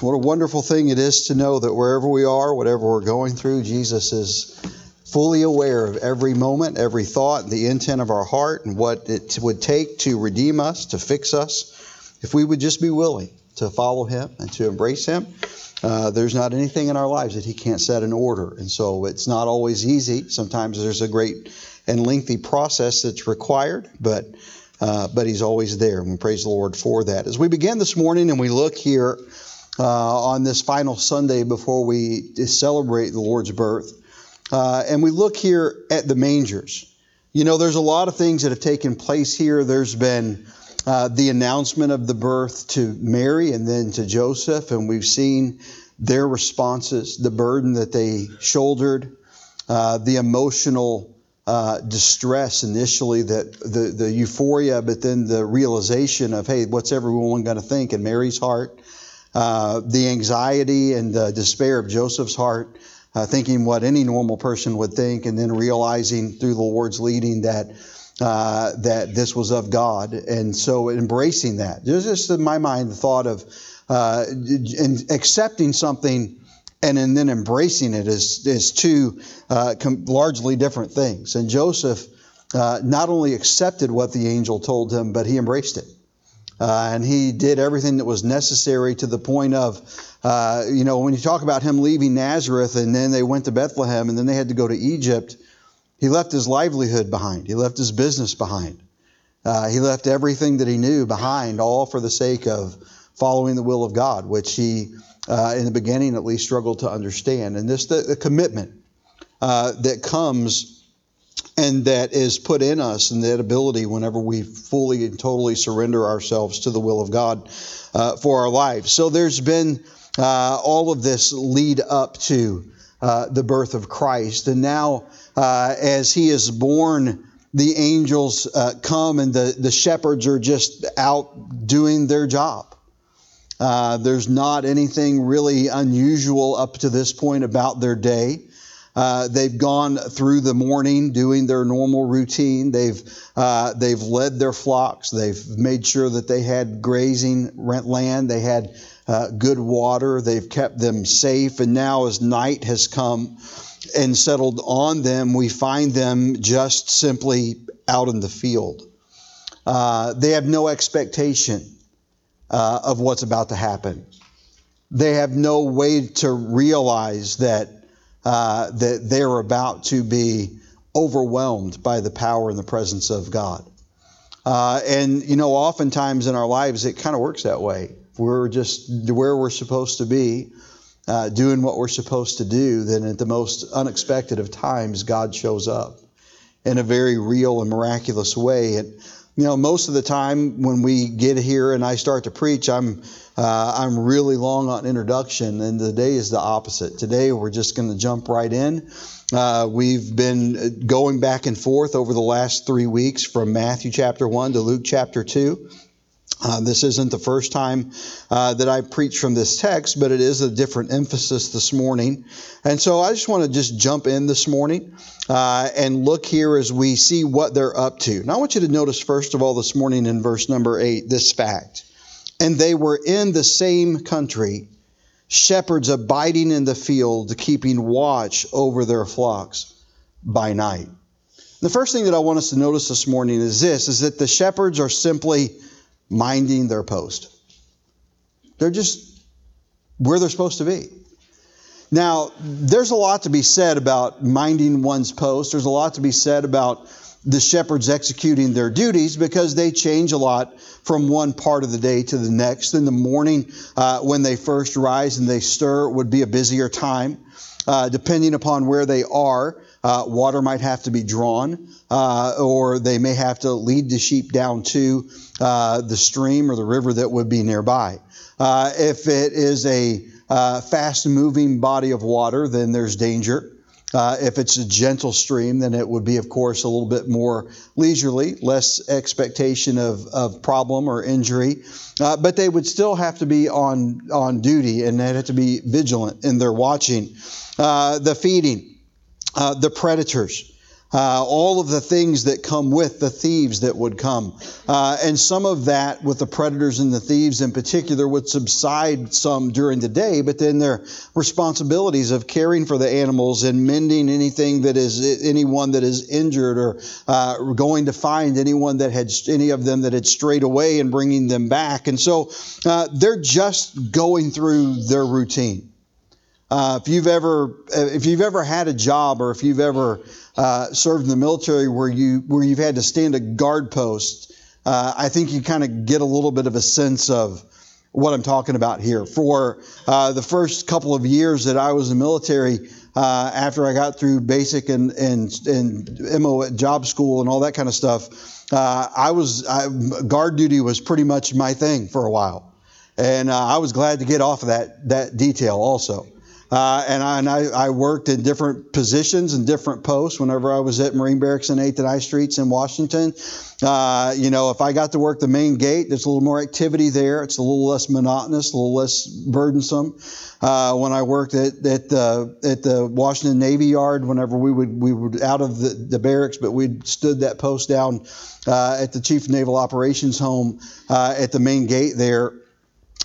What a wonderful thing it is to know that wherever we are, whatever we're going through, Jesus is fully aware of every moment, every thought, the intent of our heart, and what it would take to redeem us, to fix us, if we would just be willing to follow Him and to embrace Him. Uh, there's not anything in our lives that He can't set in order. And so it's not always easy. Sometimes there's a great and lengthy process that's required, but, uh, but He's always there. And we praise the Lord for that. As we begin this morning and we look here uh, on this final Sunday before we celebrate the Lord's birth, uh, and we look here at the mangers. You know, there's a lot of things that have taken place here. There's been uh, the announcement of the birth to Mary and then to Joseph, and we've seen their responses, the burden that they shouldered, uh, the emotional uh, distress initially, that the, the euphoria, but then the realization of, hey, what's everyone going to think in Mary's heart, uh, the anxiety and the despair of Joseph's heart uh, thinking what any normal person would think, and then realizing through the Lord's leading that uh, that this was of God, and so embracing that. There's just in my mind the thought of uh, accepting something and, and then embracing it is is two uh, com- largely different things. And Joseph not only accepted what the angel told him, but he embraced it. Uh, and he did everything that was necessary to the point of, uh, you know, when you talk about him leaving Nazareth and then they went to Bethlehem and then they had to go to Egypt, he left his livelihood behind. He left his business behind. Uh, he left everything that he knew behind, all for the sake of following the will of God, which he, uh, in the beginning at least, struggled to understand. And this, the, the commitment uh, that comes and that is put in us and that ability whenever we fully and totally surrender ourselves to the will of God uh, for our lives. So there's been uh, all of this lead up to uh, the birth of Christ. And now, uh, as he is born, the angels uh, come and the, the shepherds are just out doing their job. Uh, there's not anything really unusual up to this point about their day. Uh, they've gone through the morning doing their normal routine. They've uh, they've led their flocks. They've made sure that they had grazing rent land. They had uh, good water. They've kept them safe. And now, as night has come and settled on them, we find them just simply out in the field. Uh, they have no expectation uh, of what's about to happen. They have no way to realize that uh, that they're about to be overwhelmed by the power and the presence of God. Uh, and, you know, oftentimes in our lives, it kind of works that way. We're just where we're supposed to be, uh, doing what we're supposed to do, then at the most unexpected of times, God shows up in a very real and miraculous way. And, you know, most of the time when we get here and I start to preach, I'm uh, I'm really long on introduction, and today is the opposite. Today we're just going to jump right in. Uh, we've been going back and forth over the last three weeks from Matthew chapter 1 to Luke chapter 2. Uh, this isn't the first time uh, that I preach from this text, but it is a different emphasis this morning. And so I just want to just jump in this morning uh, and look here as we see what they're up to. Now, I want you to notice, first of all, this morning in verse number 8, this fact. And they were in the same country, shepherds abiding in the field, keeping watch over their flocks by night. The first thing that I want us to notice this morning is this is that the shepherds are simply minding their post. They're just where they're supposed to be. Now, there's a lot to be said about minding one's post. There's a lot to be said about the shepherds executing their duties because they change a lot from one part of the day to the next. In the morning, uh, when they first rise and they stir, would be a busier time. Uh, depending upon where they are, uh, water might have to be drawn, uh, or they may have to lead the sheep down to uh, the stream or the river that would be nearby. Uh, if it is a fast moving body of water, then there's danger. Uh, if it's a gentle stream, then it would be, of course, a little bit more leisurely, less expectation of, of problem or injury. Uh, but they would still have to be on, on duty and they'd have to be vigilant in their watching. Uh, the feeding, uh, the predators. uh, all of the things that come with the thieves that would come. Uh, and some of that with the predators and the thieves in particular would subside some during the day, but then their responsibilities of caring for the animals and mending anything that is anyone that is injured or uh, going to find anyone that had any of them that had strayed away and bringing them back. And so uh, they're just going through their routine. Uh, if you've ever if you've ever had a job or if you've ever uh, served in the military where you where you've had to stand a guard post, uh, I think you kind of get a little bit of a sense of what I'm talking about here. For uh, the first couple of years that I was in the military, uh, after I got through basic and and and MO at job school and all that kind of stuff, uh, I was I, guard duty was pretty much my thing for a while, and I was glad to get off of that that detail also. Uh, and, I, and I, I, worked in different positions and different posts whenever I was at Marine Barracks and 8th and I Streets in Washington. Uh, you know, if I got to work the main gate, there's a little more activity there. It's a little less monotonous, a little less burdensome. Uh, when I worked at, at, the, at the Washington Navy Yard, whenever we would we would out of the, the barracks, but we stood that post down uh, at the Chief Naval Operations Home uh, at the main gate there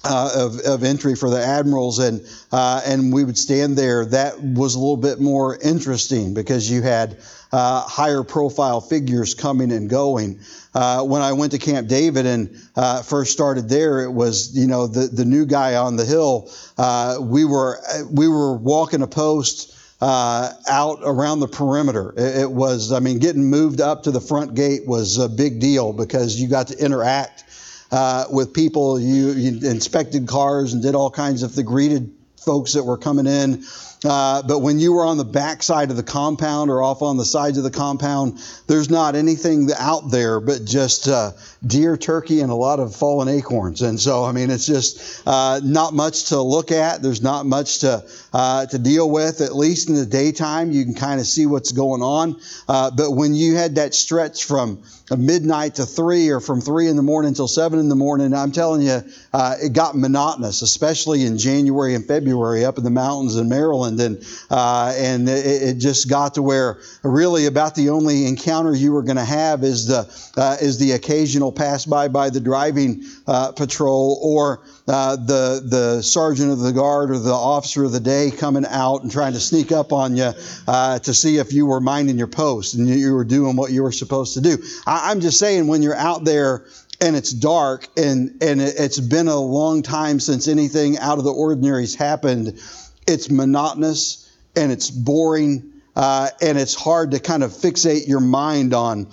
uh, of, of entry for the admirals, and uh, and we would stand there. That was a little bit more interesting because you had uh, higher profile figures coming and going. Uh, when I went to Camp David and uh, first started there, it was you know the the new guy on the hill. Uh, we were we were walking a post. out around the perimeter. It, it was, I mean, getting moved up to the front gate was a big deal because you got to interact uh, with people. You, you, inspected cars and did all kinds of the greeted folks that were coming in. Uh, but when you were on the back side of the compound or off on the sides of the compound, there's not anything out there but just uh, deer, turkey, and a lot of fallen acorns. And so, I mean, it's just uh, not much to look at. There's not much to uh, to deal with. At least in the daytime, you can kind of see what's going on. Uh, but when you had that stretch from midnight to three or from three in the morning until seven in the morning, I'm telling you, it got monotonous, especially in January and February up in the mountains in Maryland. And, uh, and it, it, just got to where really about the only encounter you were going to have is the, uh, is the occasional pass by by the driving uh, patrol or uh, the, the sergeant of the guard or the officer of the day coming out and trying to sneak up on you uh, to see if you were minding your post and you were doing what you were supposed to do. I, I'm just saying, when you're out there and it's dark and, and it's been a long time since anything out of the ordinary's happened, it's monotonous and it's boring uh, and it's hard to kind of fixate your mind on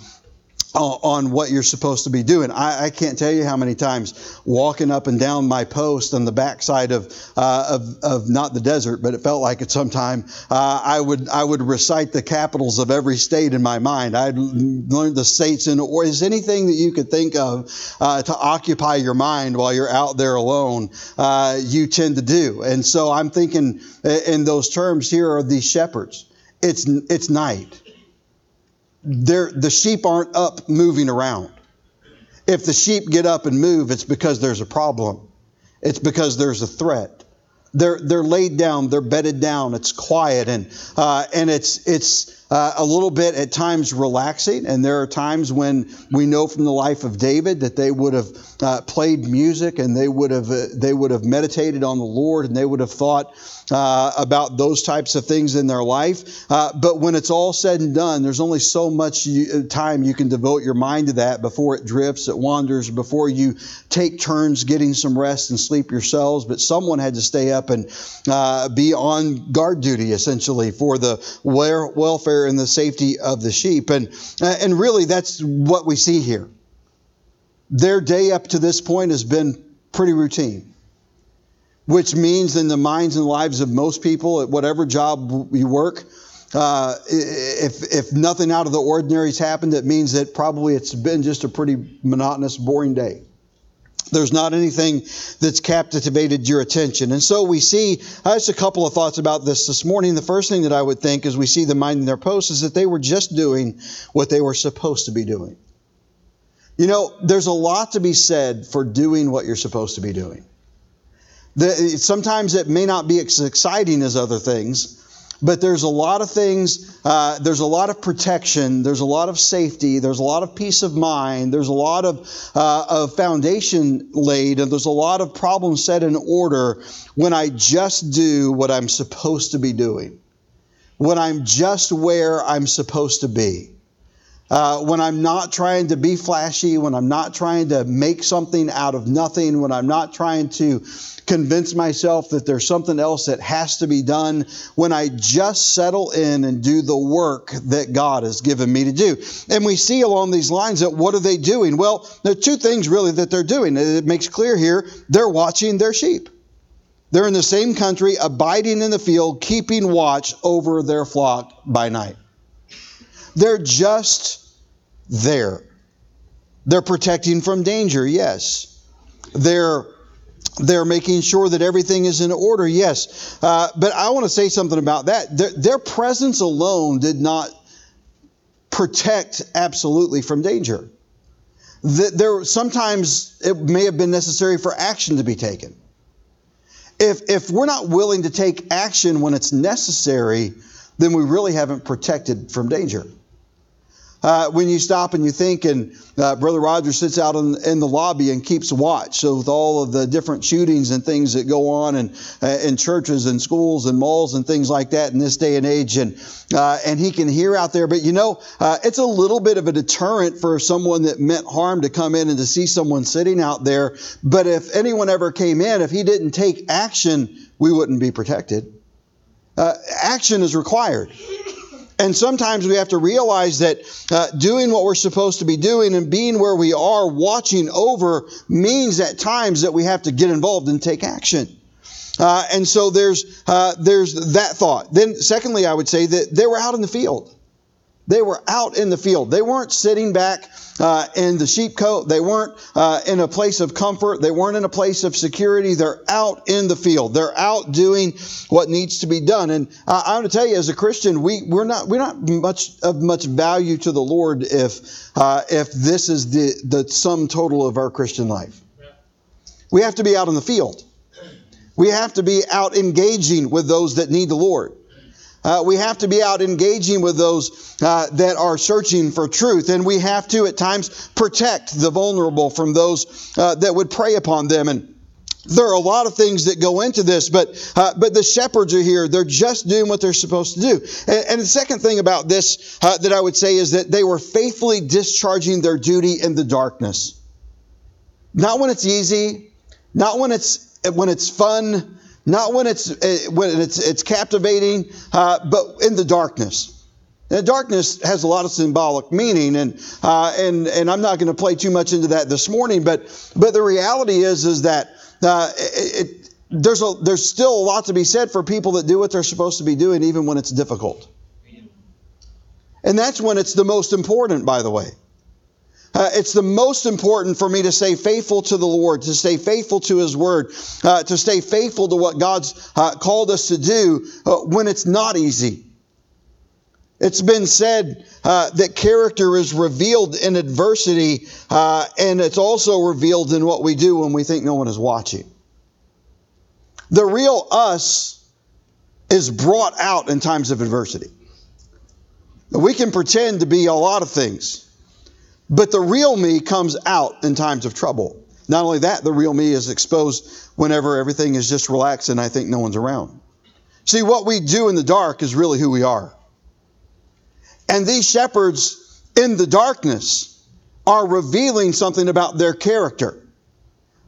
on what you're supposed to be doing. I, I, can't tell you how many times walking up and down my post on the backside of, uh, of, of not the desert, but it felt like it sometime. Uh, I would I would recite the capitals of every state in my mind. I'd learned the states in or is anything that you could think of uh, to occupy your mind while you're out there alone. Uh, you tend to do, and so I'm thinking in those terms. Here are these shepherds. It's it's night the sheep aren't up moving around. If the sheep get up and move, it's because there's a problem. It's because there's a threat. They're, they're laid down, they're bedded down, it's quiet, and, uh, and it's, it's uh, a little bit at times relaxing. And there are times when we know from the life of David that they would have uh, played music and they would have, uh, they would have meditated on the Lord and they would have thought, uh, about those types of things in their life. Uh, but when it's all said and done, there's only so much you, uh, time you can devote your mind to that before it drifts, it wanders, before you take turns getting some rest and sleep yourselves. But someone had to stay up and be on guard duty essentially for the welfare and the safety of the sheep. And, uh, and really, that's what we see here. Their day up to this point has been pretty routine which means in the minds and lives of most people at whatever job you work, uh, if, if nothing out of the ordinary has happened, it means that probably it's been just a pretty monotonous, boring day. There's not anything that's captivated your attention. And so we see, I just a couple of thoughts about this this morning. The first thing that I would think as we see them minding their posts is that they were just doing what they were supposed to be doing. You know, there's a lot to be said for doing what you're supposed to be doing. The, sometimes it may not be as exciting as other things, but there's a lot of things, uh, there's a lot of protection, there's a lot of safety, there's a lot of peace of mind, there's a lot of, uh, of foundation laid, and there's a lot of problems set in order when I just do what I'm supposed to be doing, when I'm just where I'm supposed to be. Uh, when I'm not trying to be flashy, when I'm not trying to make something out of nothing, when I'm not trying to convince myself that there's something else that has to be done, when I just settle in and do the work that God has given me to do. And we see along these lines that what are they doing? Well, there are two things really that they're doing. It makes clear here they're watching their sheep. They're in the same country, abiding in the field, keeping watch over their flock by night. They're just there. They're protecting from danger, yes. They're they're making sure that everything is in order, yes. Uh, but I want to say something about that. Their, their presence alone did not protect absolutely from danger. The, there sometimes it may have been necessary for action to be taken. If if we're not willing to take action when it's necessary, then we really haven't protected from danger. Uh, when you stop and you think, and uh, Brother Roger sits out in, in, the lobby and keeps watch. So with all of the different shootings and things that go on in, uh, in churches and schools and malls and things like that in this day and age, and uh, and he can hear out there. But you know, uh, it's a little bit of a deterrent for someone that meant harm to come in and to see someone sitting out there. But if anyone ever came in, if he didn't take action, we wouldn't be protected. Uh, action is required. And sometimes we have to realize that uh, doing what we're supposed to be doing and being where we are, watching over, means at times that we have to get involved and take action. Uh, and so there's uh, there's that thought. Then, secondly, I would say that they were out in the field. They were out in the field. They weren't sitting back uh, in the sheep cote. They weren't uh, in a place of comfort. They weren't in a place of security. They're out in the field. They're out doing what needs to be done. And uh, I'm going to tell you, as a Christian, we we're not we're not much of much value to the Lord if uh, if this is the the sum total of our Christian life. We have to be out in the field. We have to be out engaging with those that need the Lord. Uh, we have to be out engaging with those uh, that are searching for truth, and we have to at times protect the vulnerable from those uh, that would prey upon them. And there are a lot of things that go into this, but uh, but the shepherds are here. They're just doing what they're supposed to do. And, and the second thing about this uh, that I would say is that they were faithfully discharging their duty in the darkness. Not when it's easy, not when it's when it's fun not when it's eh, when it's it's captivating, uh, but in the darkness. And darkness has a lot of symbolic meaning, and uh, and and I'm not going to play too much into that this morning. But but the reality is is that uh, it, it, there's a there's still a lot to be said for people that do what they're supposed to be doing, even when it's difficult. And that's when it's the most important, by the way. Uh, it's the most important for me to stay faithful to the Lord, to stay faithful to His Word, uh, to stay faithful to what God's uh, called us to do uh, when it's not easy. It's been said uh, that character is revealed in adversity, uh, and it's also revealed in what we do when we think no one is watching. The real us is brought out in times of adversity. We can pretend to be a lot of things. But the real me comes out in times of trouble. Not only that, the real me is exposed whenever everything is just relaxed and I think no one's around. See, what we do in the dark is really who we are. And these shepherds in the darkness are revealing something about their character.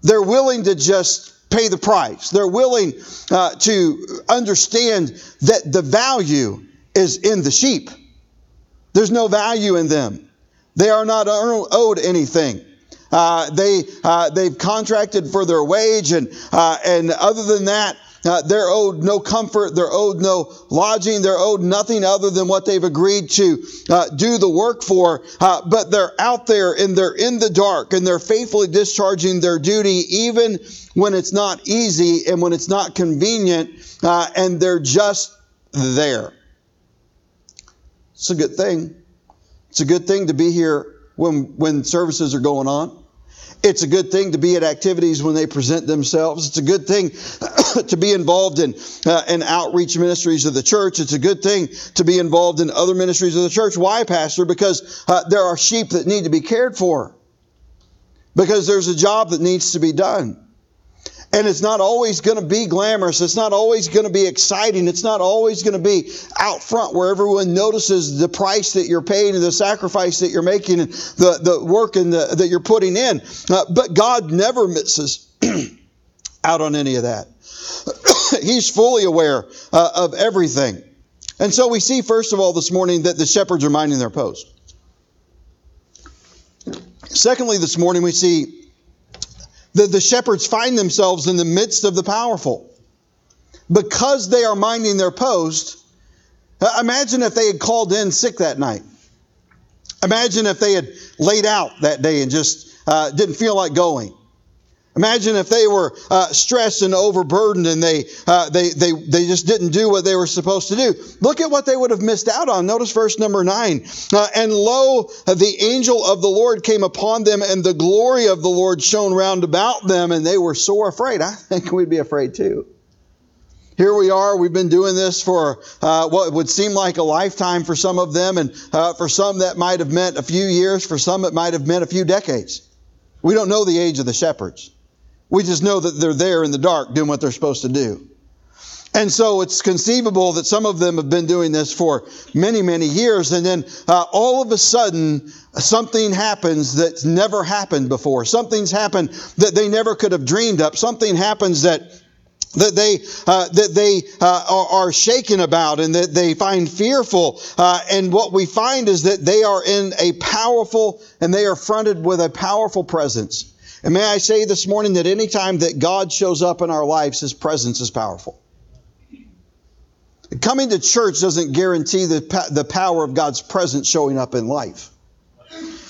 They're willing to just pay the price. They're willing uh, to understand that the value is in the sheep. There's no value in them. They are not owed anything. Uh, they uh, they've contracted for their wage, and uh, and other than that, uh, they're owed no comfort. They're owed no lodging. They're owed nothing other than what they've agreed to uh, do the work for. Uh, but they're out there and they're in the dark, and they're faithfully discharging their duty, even when it's not easy and when it's not convenient, and they're just there. It's a good thing. It's a good thing to be here when, when services are going on. It's a good thing to be at activities when they present themselves. It's a good thing to be involved in, uh, in outreach ministries of the church. It's a good thing to be involved in other ministries of the church. Why, Pastor? Because uh, there are sheep that need to be cared for. Because there's a job that needs to be done. And it's not always going to be glamorous. It's not always going to be exciting. It's not always going to be out front where everyone notices the price that you're paying and the sacrifice that you're making and the, the work and the, that you're putting in. Uh, but God never misses out on any of that. He's fully aware uh, of everything. And so we see, first of all, this morning that the shepherds are minding their post. Secondly, this morning we see the, the shepherds find themselves in the midst of the powerful. Because they are minding their post, uh, imagine if they had called in sick that night. Imagine if they had laid out that day and just uh, didn't feel like going. Imagine if they were uh, stressed and overburdened and they, uh, they, they, they just didn't do what they were supposed to do. Look at what they would have missed out on. Notice verse number nine. Uh, and lo, the angel of the Lord came upon them, and the glory of the Lord shone round about them, and they were sore afraid. I think we'd be afraid too. Here we are. We've been doing this for uh, what would seem like a lifetime for some of them, and uh, for some that might have meant a few years. For some, it might have meant a few decades. We don't know the age of the shepherds. We just know that they're there in the dark doing what they're supposed to do. And so it's conceivable that some of them have been doing this for many, many years. And then uh, all of a sudden, something happens that's never happened before. Something's happened that they never could have dreamed up. Something happens that that they uh, that they uh, are, are, shaken about and that they find fearful. Uh, and what we find is that they are in a powerful and they are fronted with a powerful presence. And may I say this morning that any time that God shows up in our lives, His presence is powerful. Coming to church doesn't guarantee the, the power of God's presence showing up in life.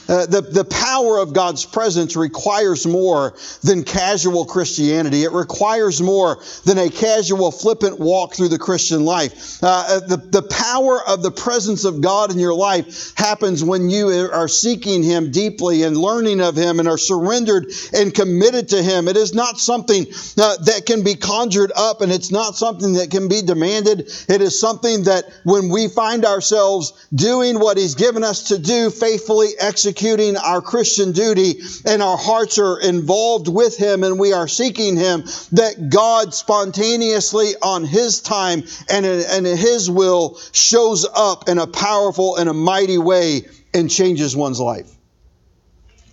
Uh, the, the power of God's presence requires more than casual Christianity. It requires more than a casual, flippant walk through the Christian life. Uh, uh, the, the power of the presence of God in your life happens when you are seeking Him deeply and learning of Him and are surrendered and committed to Him. It is not something uh, that can be conjured up and it's not something that can be demanded. It is something that when we find ourselves doing what He's given us to do, faithfully executing executing our Christian duty and our hearts are involved with Him and we are seeking Him, that God spontaneously on His time and in, His will shows up in a powerful and a mighty way and changes one's life.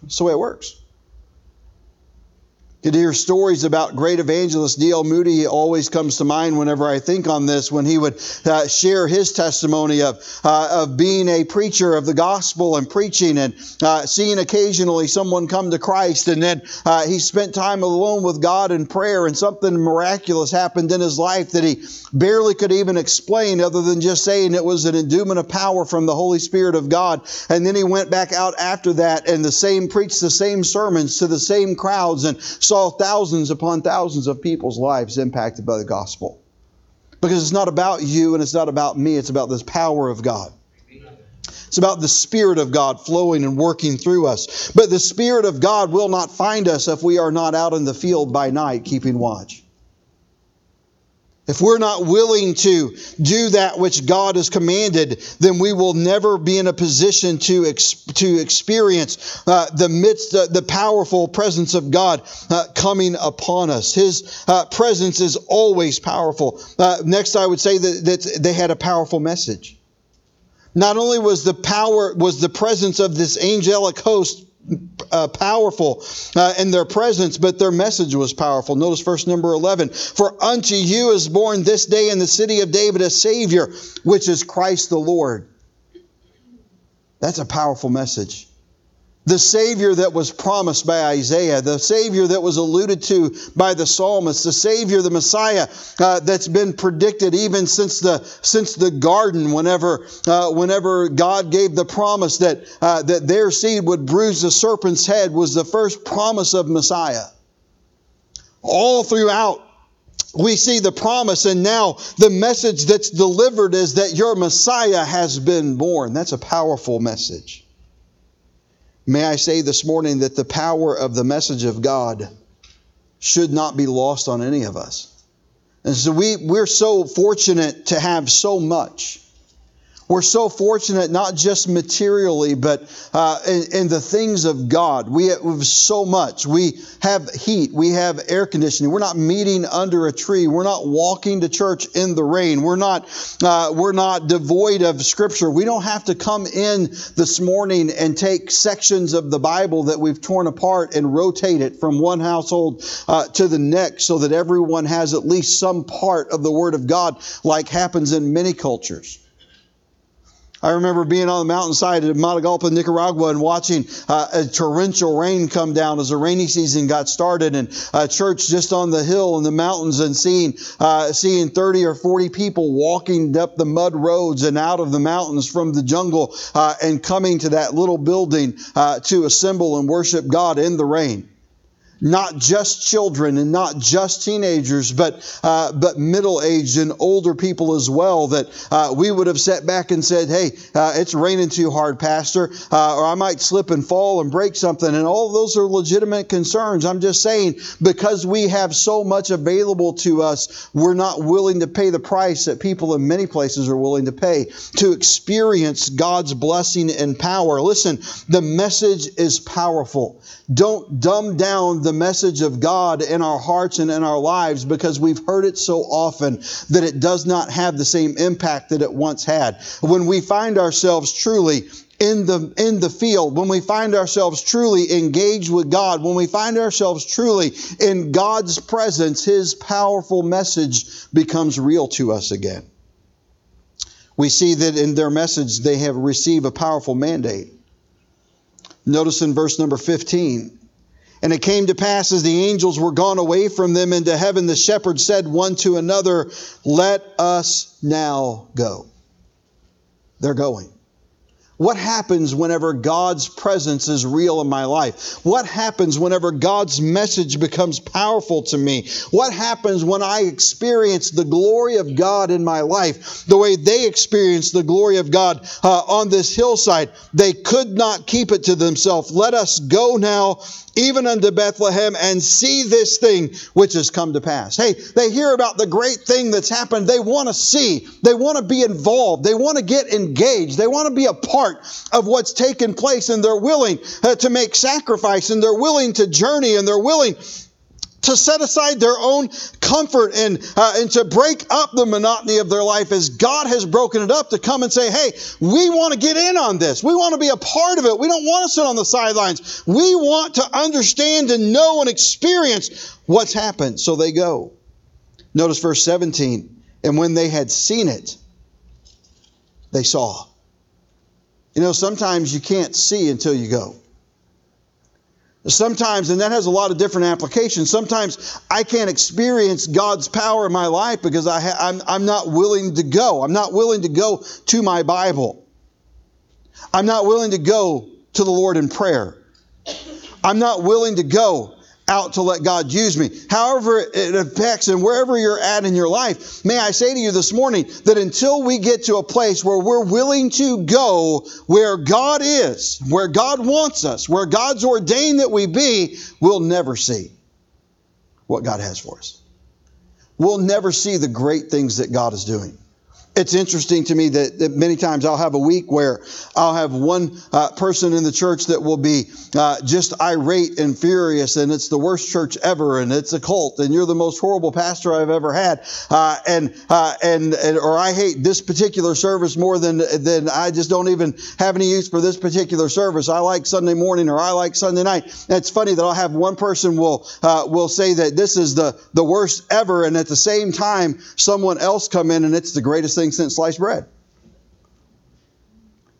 That's the way it works. Could hear stories about great evangelist D.L. Moody always comes to mind whenever I think on this, when he would uh, share his testimony of, uh, of being a preacher of the gospel and preaching and uh, seeing occasionally someone come to Christ. And then uh, he spent time alone with God in prayer, and something miraculous happened in his life that he barely could even explain, other than just saying it was an endowment of power from the Holy Spirit of God. And then he went back out after that and the same preached the same sermons to the same crowds and saw thousands upon thousands of people's lives impacted by the gospel. Because it's not about you and it's not about me, it's about this power of God. It's about the Spirit of God flowing and working through us. But the Spirit of God will not find us if we are not out in the field by night keeping watch. If we're not willing to do that which God has commanded, then we will never be in a position to, ex- to experience uh, the midst, uh, the powerful presence of God uh, coming upon us. His uh, presence is always powerful. Uh, next, I would say that, that they had a powerful message. Not only was the power, was the presence of this angelic host uh, powerful uh, in their presence, but their message was powerful. Notice verse number 11. For unto you is born this day in the city of David a Savior, which is Christ the Lord. That's a powerful message the Savior that was promised by Isaiah, the Savior that was alluded to by the psalmist, the Savior, the Messiah uh, that's been predicted even since the since the garden. Whenever uh, whenever God gave the promise that uh, that their seed would bruise the serpent's head, was the first promise of Messiah. All throughout we see the promise, and now the message that's delivered is that your Messiah has been born. That's a powerful message. May I say this morning that the power of the message of God should not be lost on any of us. And so we, we're so fortunate to have so much. We're so fortunate, not just materially, but uh, in, in, the things of God. We have so much. We have heat. We have air conditioning. We're not meeting under a tree. We're not walking to church in the rain. We're not, uh, we're not devoid of Scripture. We don't have to come in this morning and take sections of the Bible that we've torn apart and rotate it from one household uh, to the next so that everyone has at least some part of the Word of God, like happens in many cultures. I remember being on the mountainside at Matagalpa, Nicaragua, and watching uh, a torrential rain come down as the rainy season got started, and a church just on the hill in the mountains, and seeing uh, seeing 30 or 40 people walking up the mud roads and out of the mountains from the jungle, uh, and coming to that little building uh, to assemble and worship God in the rain not just children and not just teenagers, but uh, but middle aged and older people as well. That uh, we would have sat back and said, "Hey, uh, it's raining too hard, Pastor," uh, or I might slip and fall and break something. And all those are legitimate concerns. I'm just saying because we have so much available to us, we're not willing to pay the price that people in many places are willing to pay to experience God's blessing and power. Listen, the message is powerful. Don't dumb down the message of God in our hearts and in our lives because we've heard it so often that it does not have the same impact that it once had. When we find ourselves truly in the in the field when we find ourselves truly engaged with God when we find ourselves truly in God's presence his powerful message becomes real to us again we see that in their message they have received a powerful mandate Notice in verse number 15. And it came to pass as the angels were gone away from them into heaven, the shepherds said one to another, Let us now go. They're going. What happens whenever God's presence is real in my life? What happens whenever God's message becomes powerful to me? What happens when I experience the glory of God in my life the way they experienced the glory of God uh, on this hillside? They could not keep it to themselves. Let us go now even unto Bethlehem and see this thing which has come to pass. Hey, they hear about the great thing that's happened. They want to see. They want to be involved. They want to get engaged. They want to be a part of what's taken place and they're willing uh, to make sacrifice and they're willing to journey and they're willing to set aside their own comfort and, uh, and to break up the monotony of their life as God has broken it up to come and say, hey, we want to get in on this. We want to be a part of it. We don't want to sit on the sidelines. We want to understand and know and experience what's happened. So they go. Notice verse 17. And when they had seen it, they saw. You know, sometimes you can't see until you go. Sometimes, and that has a lot of different applications. Sometimes I can't experience God's power in my life because I ha- I'm, I'm not willing to go. I'm not willing to go to my Bible. I'm not willing to go to the Lord in prayer. I'm not willing to go out to let God use me. However, it affects and wherever you're at in your life, may I say to you this morning that until we get to a place where we're willing to go where God is, where God wants us, where God's ordained that we be, we'll never see what God has for us. We'll never see the great things that God is doing it's interesting to me that, that, many times I'll have a week where I'll have one uh, person in the church that will be uh, just irate and furious, and it's the worst church ever, and it's a cult, and you're the most horrible pastor I've ever had, uh, and, uh, and and or I hate this particular service more than than I just don't even have any use for this particular service. I like Sunday morning or I like Sunday night. And it's funny that I'll have one person will uh, will say that this is the the worst ever, and at the same time someone else come in and it's the greatest thing since sliced bread.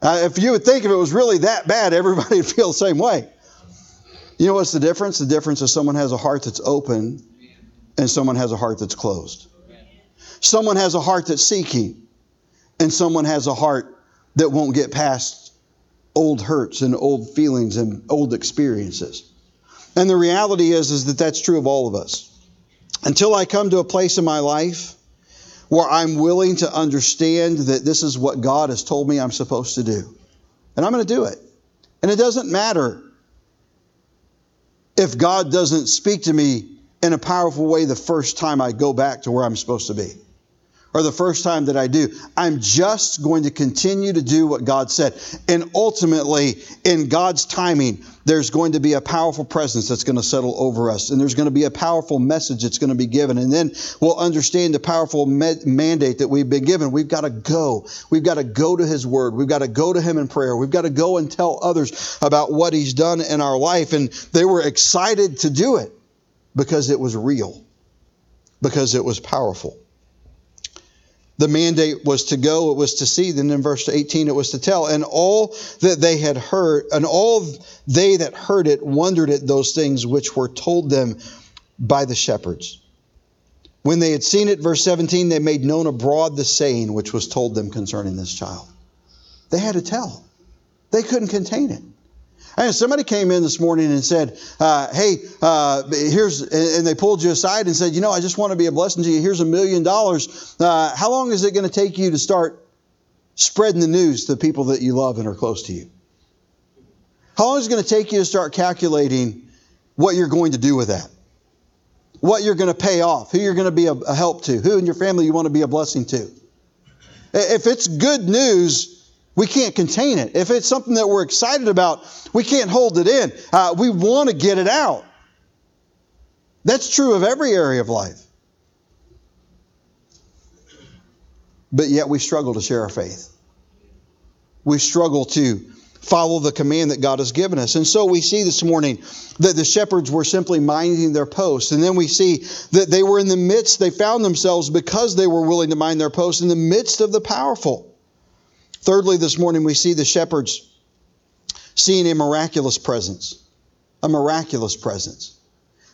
Uh, if you would think if it was really that bad, everybody would feel the same way. You know what's the difference? The difference is someone has a heart that's open and someone has a heart that's closed. Someone has a heart that's seeking and someone has a heart that won't get past old hurts and old feelings and old experiences. And the reality is, is that that's true of all of us. Until I come to a place in my life where I'm willing to understand that this is what God has told me I'm supposed to do. And I'm going to do it. And it doesn't matter if God doesn't speak to me in a powerful way the first time I go back to where I'm supposed to be or the first time that I do. I'm just going to continue to do what God said. And ultimately, in God's timing, there's going to be a powerful presence that's going to settle over us. And there's going to be a powerful message that's going to be given. And then we'll understand the powerful mandate that we've been given. We've got to go. We've got to go to His Word. We've got to go to Him in prayer. We've got to go and tell others about what He's done in our life. And they were excited to do it because it was real, because it was powerful the mandate was to go, it was to see. Then in verse 18, it was to tell. And all that they had heard, and all they that heard it wondered at those things which were told them by the shepherds. When they had seen it, verse 17, they made known abroad the saying which was told them concerning this child. They had to tell, they couldn't contain it. And somebody came in this morning and said, uh, "Hey, uh, here's," and they pulled you aside and said, "You know, I just want to be a blessing to you. Here's a million dollars. Uh, how long is it going to take you to start spreading the news to the people that you love and are close to you? How long is it going to take you to start calculating what you're going to do with that? What you're going to pay off? Who you're going to be a, a help to? Who in your family you want to be a blessing to? If it's good news." We can't contain it. If it's something that we're excited about, we can't hold it in. Uh, we want to get it out. That's true of every area of life. But yet we struggle to share our faith. We struggle to follow the command that God has given us. And so we see this morning that the shepherds were simply minding their posts. And then we see that they were in the midst, they found themselves because they were willing to mind their posts in the midst of the powerful. Thirdly, this morning we see the shepherds seeing a miraculous presence. A miraculous presence.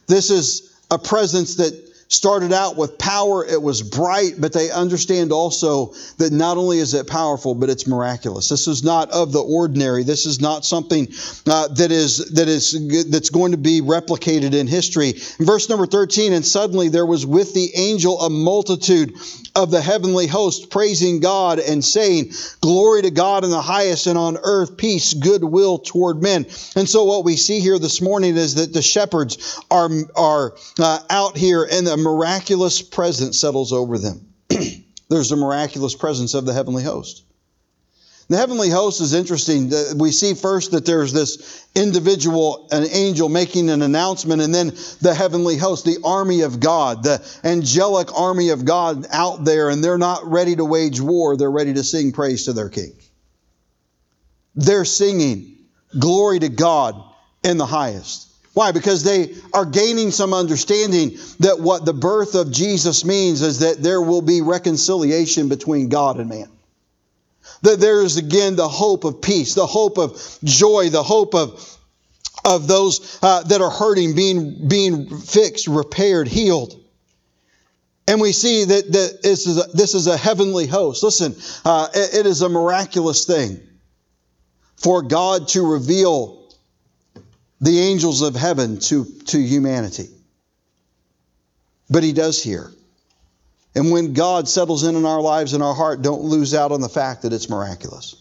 This is a presence that started out with power. It was bright, but they understand also that not only is it powerful, but it's miraculous. This is not of the ordinary. This is not something uh, that is that is that's going to be replicated in history. In verse number 13, and suddenly there was with the angel a multitude of the heavenly host praising God and saying, Glory to God in the highest and on earth peace, goodwill toward men. And so what we see here this morning is that the shepherds are, are uh, out here and a miraculous presence settles over them. There's a miraculous presence of the heavenly host. The heavenly host is interesting. We see first that there's this individual, an angel making an announcement, and then the heavenly host, the army of God, the angelic army of God out there, and they're not ready to wage war. They're ready to sing praise to their king. They're singing glory to God in the highest. Why? Because they are gaining some understanding that what the birth of Jesus means is that there will be reconciliation between God and man. That there is again the hope of peace, the hope of joy, the hope of of those uh, that are hurting being being fixed, repaired, healed. And we see that, that this, is a, this is a heavenly host. Listen, uh, it, it is a miraculous thing for God to reveal the angels of heaven to, to humanity. But He does here. And when God settles in in our lives and our heart, don't lose out on the fact that it's miraculous.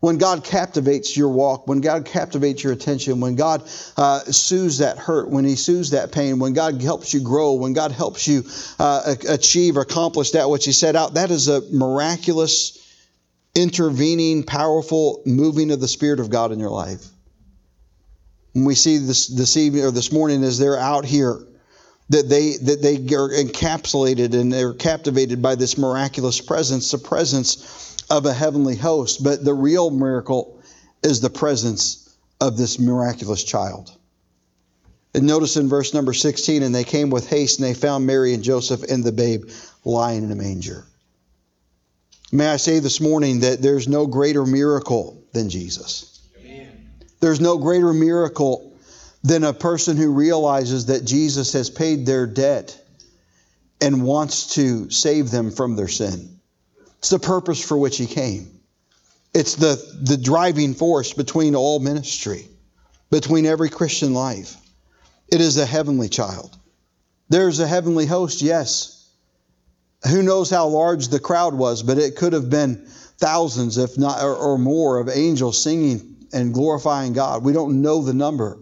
When God captivates your walk, when God captivates your attention, when God uh, soothes that hurt, when He soothes that pain, when God helps you grow, when God helps you uh, achieve accomplish that which He set out, that is a miraculous, intervening, powerful moving of the Spirit of God in your life. And we see this this evening or this morning as they're out here that they that they are encapsulated and they're captivated by this miraculous presence, the presence of a heavenly host. But the real miracle is the presence of this miraculous child. And notice in verse number 16, and they came with haste, and they found Mary and Joseph and the babe lying in a manger. May I say this morning that there's no greater miracle than Jesus. There's no greater miracle than a person who realizes that Jesus has paid their debt and wants to save them from their sin. It's the purpose for which he came. It's the, the driving force between all ministry, between every Christian life. It is a heavenly child. There's a heavenly host, yes. Who knows how large the crowd was, but it could have been thousands, if not or, or more, of angels singing and glorifying God. We don't know the number.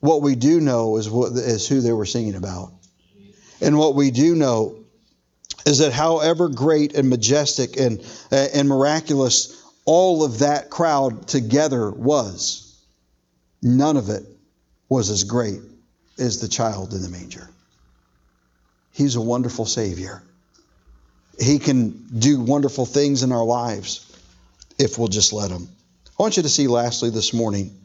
What we do know is what is who they were singing about. And what we do know is that however great and majestic and, and miraculous all of that crowd together was, none of it was as great as the child in the manger. He's a wonderful Savior. He can do wonderful things in our lives if we'll just let Him. I want you to see, lastly, this morning,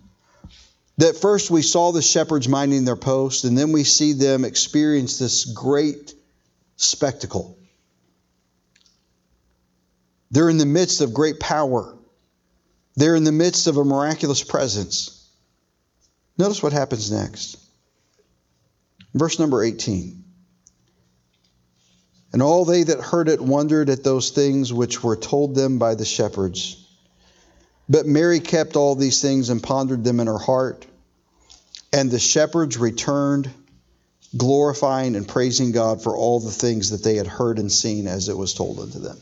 that first we saw the shepherds minding their post, and then we see them experience this great spectacle. They're in the midst of great power. They're in the midst of a miraculous presence. Notice what happens next. Verse number 18. And all they that heard it wondered at those things which were told them by the shepherds. But Mary kept all these things and pondered them in her heart. And the shepherds returned, glorifying and praising God for all the things that they had heard and seen as it was told unto them.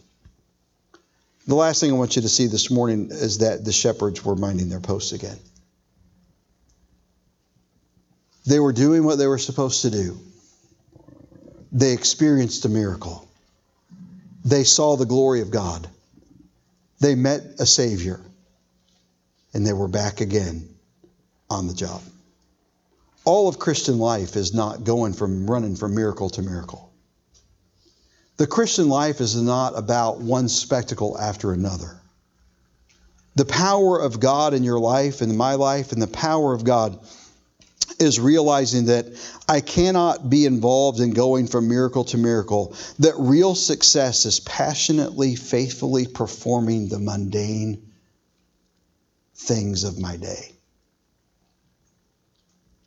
The last thing I want you to see this morning is that the shepherds were minding their posts again. They were doing what they were supposed to do. They experienced a miracle. They saw the glory of God. They met a Savior. And they were back again on the job. All of Christian life is not going from running from miracle to miracle. The Christian life is not about one spectacle after another. The power of God in your life and my life and the power of God is realizing that I cannot be involved in going from miracle to miracle. That real success is passionately, faithfully performing the mundane things of my day.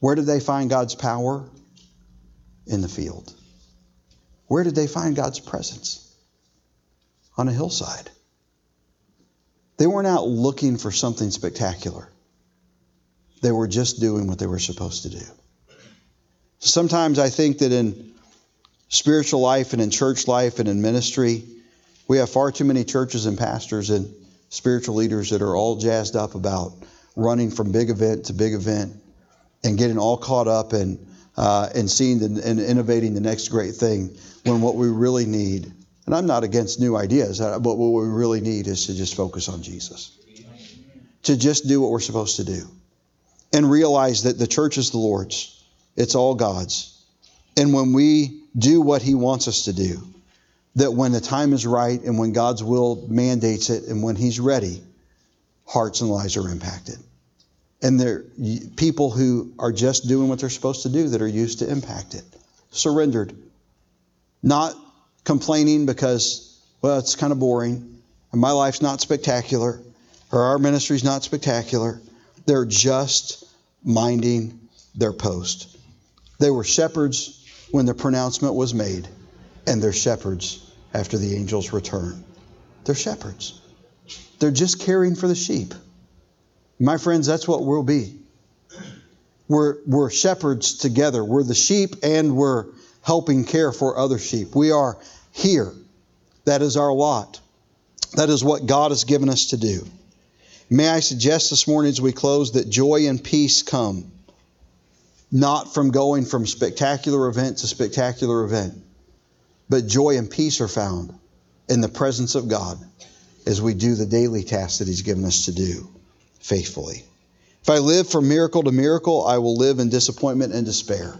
Where did they find God's power? In the field. Where did they find God's presence? On a hillside. They weren't out looking for something spectacular. They were just doing what they were supposed to do. Sometimes I think that in spiritual life and in church life and in ministry, we have far too many churches and pastors and spiritual leaders that are all jazzed up about running from big event to big event and getting all caught up in, uh, and seeing the, and innovating the next great thing when what we really need, and I'm not against new ideas, but what we really need is to just focus on Jesus. To just do what we're supposed to do and realize that the church is the Lord's, it's all God's. And when we do what He wants us to do, that when the time is right and when God's will mandates it and when He's ready, hearts and lives are impacted. And there people who are just doing what they're supposed to do that are used to impact it. Surrendered. Not complaining because, well, it's kind of boring, and my life's not spectacular, or our ministry's not spectacular. They're just minding their post. They were shepherds when the pronouncement was made, and they're shepherds after the angel's return. They're shepherds. They're just caring for the sheep. My friends, that's what we'll be. We're, we're shepherds together. We're the sheep and we're helping care for other sheep. We are here. That is our lot. That is what God has given us to do. May I suggest this morning as we close that joy and peace come not from going from spectacular event to spectacular event, but joy and peace are found in the presence of God as we do the daily tasks that He's given us to do faithfully. If I live from miracle to miracle, I will live in disappointment and despair.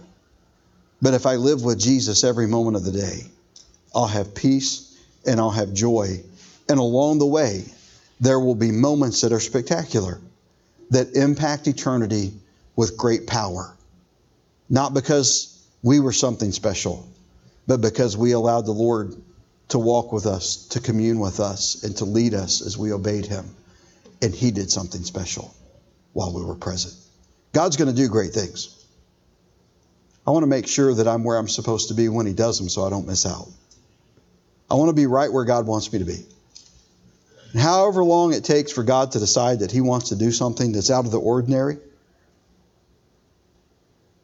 But if I live with Jesus every moment of the day, I'll have peace and I'll have joy. And along the way, there will be moments that are spectacular, that impact eternity with great power. Not because we were something special, but because we allowed the Lord to walk with us, to commune with us, and to lead us as we obeyed Him. And He did something special while we were present. God's going to do great things. I want to make sure that I'm where I'm supposed to be when He does them so I don't miss out. I want to be right where God wants me to be. And however long it takes for God to decide that He wants to do something that's out of the ordinary,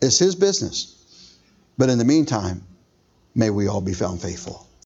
it's His business. But in the meantime, may we all be found faithful.